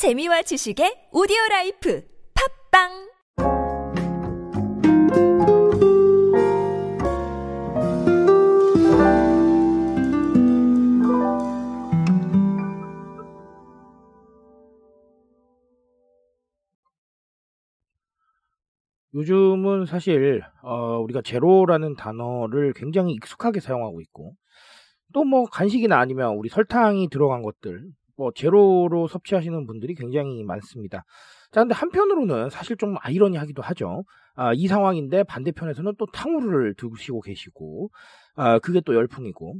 재미와 지식의 오디오 life 팟빵! 요즘은 사실 어, 우리가 제로라는 단어를 굉장히 익숙하게 사용하고 있고 또 뭐 간식이나 아니면 우리 설탕이 들어간 것들 뭐 제로로 섭취하시는 분들이 굉장히 많습니다. 자, 근데 한편으로는 사실 좀 아이러니하기도 하죠. 아, 이 상황인데 반대편에서는 또 탕후루를 드시고 계시고 아, 그게 또 열풍이고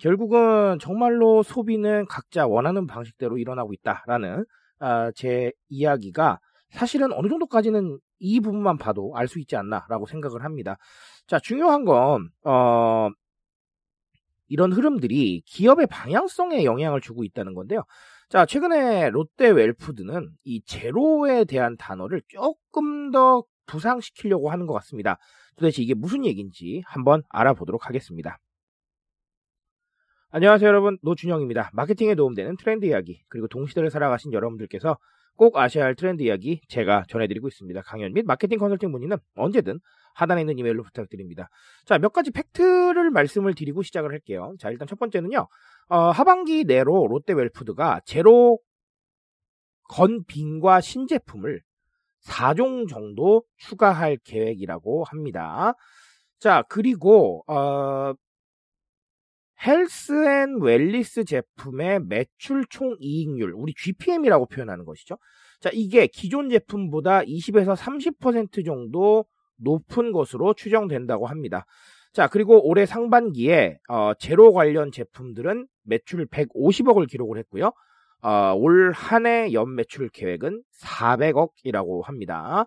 결국은 정말로 소비는 각자 원하는 방식대로 일어나고 있다라는 아, 제 이야기가 사실은 어느 정도까지는 이 부분만 봐도 알 수 있지 않나라고 생각을 합니다. 자, 중요한 건, 어, 이런 흐름들이 기업의 방향성에 영향을 주고 있다는 건데요. 자, 최근에 롯데 웰푸드는 이 제로에 대한 단어를 조금 더 부상시키려고 하는 것 같습니다. 도대체 이게 무슨 얘기인지 한번 알아보도록 하겠습니다. 안녕하세요 여러분 노준영입니다. 마케팅에 도움되는 트렌드 이야기 그리고 동시대를 살아가신 여러분들께서 꼭 아셔야 할 트렌드 이야기 제가 전해드리고 있습니다. 강연 및 마케팅 컨설팅 문의는 언제든 하단에 있는 이메일로 부탁드립니다. 자, 몇 가지 fact를 말씀을 드리고 시작을 할게요. 자, 일단 첫 번째는요. 어, 하반기 내로 롯데 웰푸드가 제로 건빙과 신제품을 4종 정도 추가할 계획이라고 합니다. 자, 그리고 어, health and wellness 제품의 매출 총 이익률, 우리 GPM이라고 표현하는 것이죠. 자, 이게 기존 제품보다 20에서 30% 정도 높은 것으로 추정된다고 합니다. 자, 그리고 올해 상반기에 어, 제로 관련 제품들은 매출 150억을 기록을 했고요. 어, 올 한 해 연매출 계획은 400억이라고 합니다.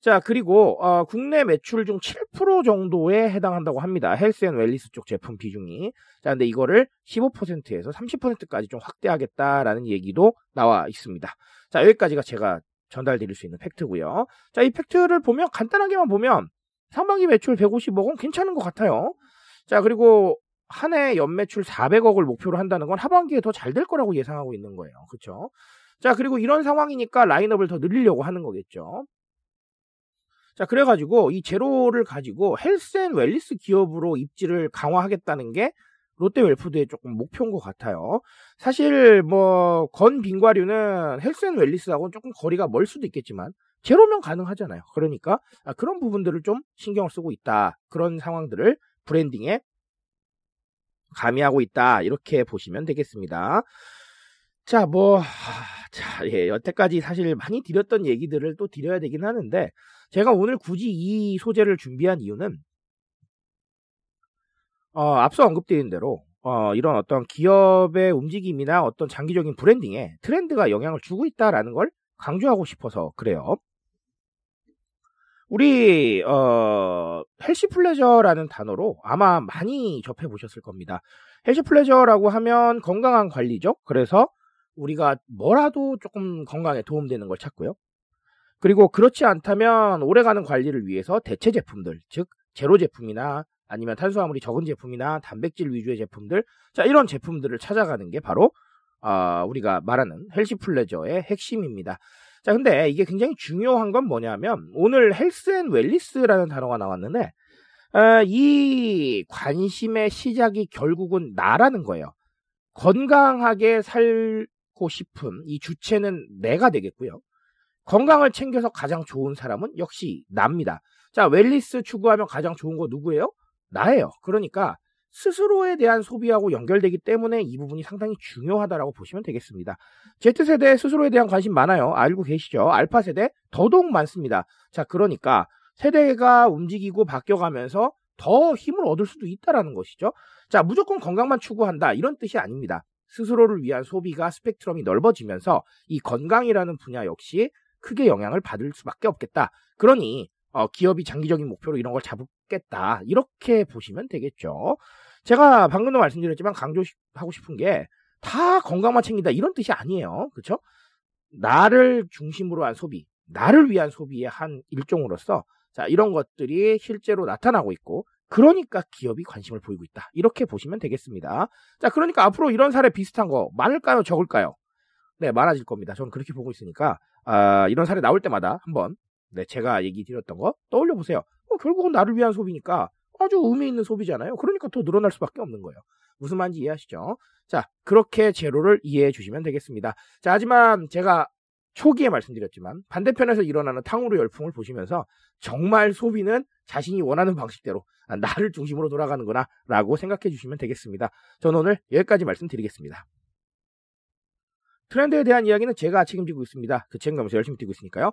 자, 그리고 어, 국내 매출 중 7% 정도에 해당한다고 합니다. health and wellness 쪽 제품 비중이. 자, 근데 이거를 15%에서 30%까지 좀 확대하겠다라는 얘기도 나와 있습니다. 자, 여기까지가 제가 전달드릴 수 있는 fact고요. 자, 이 fact를 보면 간단하게만 보면 상반기 매출 150억은 괜찮은 것 같아요. 자, 그리고 한 해 연매출 400억을 목표로 한다는 건 하반기에 더 잘 될 거라고 예상하고 있는 거예요. 그렇죠? 자, 그리고 이런 상황이니까 라인업을 더 늘리려고 하는 거겠죠. 자, 그래가지고 이 제로를 가지고 health and wellness 기업으로 입지를 강화하겠다는 게 롯데 웰푸드의 조금 목표인 것 같아요. 사실 뭐 건 빙과류는 health and wellness하고는 조금 거리가 멀 수도 있겠지만 제로면 가능하잖아요. 그러니까 아, 그런 부분들을 좀 신경을 쓰고 있다. 그런 상황들을 branding에 가미하고 있다. 이렇게 보시면 되겠습니다. 자, 뭐, 자, 예, 여태까지 사실 많이 드렸던 얘기들을 또 드려야 되긴 하는데, 제가 오늘 굳이 이 소재를 준비한 이유는, 어, 앞서 언급드린 대로, 어, 이런 어떤 기업의 움직임이나 어떤 장기적인 branding에 트렌드가 영향을 주고 있다라는 걸 강조하고 싶어서 그래요. 우리, 어, healthy pleasure라는 단어로 아마 많이 접해 보셨을 겁니다. healthy pleasure라고 하면 건강한 관리죠. 그래서 우리가 뭐라도 조금 건강에 도움되는 걸 찾고요. 그리고 그렇지 않다면 오래가는 관리를 위해서 대체 제품들, 즉 제로 제품이나 아니면 탄수화물이 적은 제품이나 단백질 위주의 제품들, 자 이런 제품들을 찾아가는 게 바로 어, 우리가 말하는 healthy pleasure의 핵심입니다. 자 근데 이게 굉장히 중요한 건 뭐냐면 오늘 health and wellness라는 단어가 나왔는데 어, 이 관심의 시작이 결국은 나라는 거예요. 건강하게 살아가고 싶은 이 주체는 내가 되겠고요. 건강을 챙겨서 가장 좋은 사람은 역시 납니다. 자, 웰리스 추구하면 가장 좋은 거 누구예요? 나예요. 그러니까 스스로에 대한 소비하고 연결되기 때문에 이 부분이 상당히 중요하다라고 보시면 되겠습니다. Z세대 스스로에 대한 관심 많아요. 알고 계시죠? 알파 세대 더더욱 많습니다. 자, 그러니까 세대가 움직이고 바뀌어가면서 더 힘을 얻을 수도 있다라는 것이죠. 자, 무조건 건강만 추구한다. 이런 뜻이 아닙니다. 스스로를 위한 소비가 스펙트럼이 넓어지면서 이 건강이라는 분야 역시 크게 영향을 받을 수밖에 없겠다. 그러니 어, 기업이 장기적인 목표로 이런 걸 잡겠다. 이렇게 보시면 되겠죠. 제가 방금도 말씀드렸지만 강조하고 싶은 게 다 건강만 챙긴다 이런 뜻이 아니에요. 그렇죠? 나를 중심으로 한 소비, 나를 위한 소비의 한 일종으로서 자, 이런 것들이 실제로 나타나고 있고 그러니까 기업이 관심을 보이고 있다. 이렇게 보시면 되겠습니다. 자, 그러니까 앞으로 이런 사례 비슷한 거 많을까요? 적을까요? 네, 많아질 겁니다. 저는 그렇게 보고 있으니까 아, 이런 사례 나올 때마다 한번 네, 제가 얘기 드렸던 거 떠올려 보세요. 어, 결국은 나를 위한 소비니까 아주 의미 있는 소비잖아요. 그러니까 더 늘어날 수밖에 없는 거예요. 무슨 말인지 이해하시죠? 자, 그렇게 제로를 이해해 주시면 되겠습니다. 자, 하지만 제가 초기에 말씀드렸지만 반대편에서 일어나는 탕후루 열풍을 보시면서 정말 소비는 자신이 원하는 방식대로 아, 나를 중심으로 돌아가는구나 라고 생각해 주시면 되겠습니다. 저는 오늘 여기까지 말씀드리겠습니다. 트렌드에 대한 이야기는 제가 책임지고 있습니다. 그 책임감에서 열심히 뛰고 있으니까요.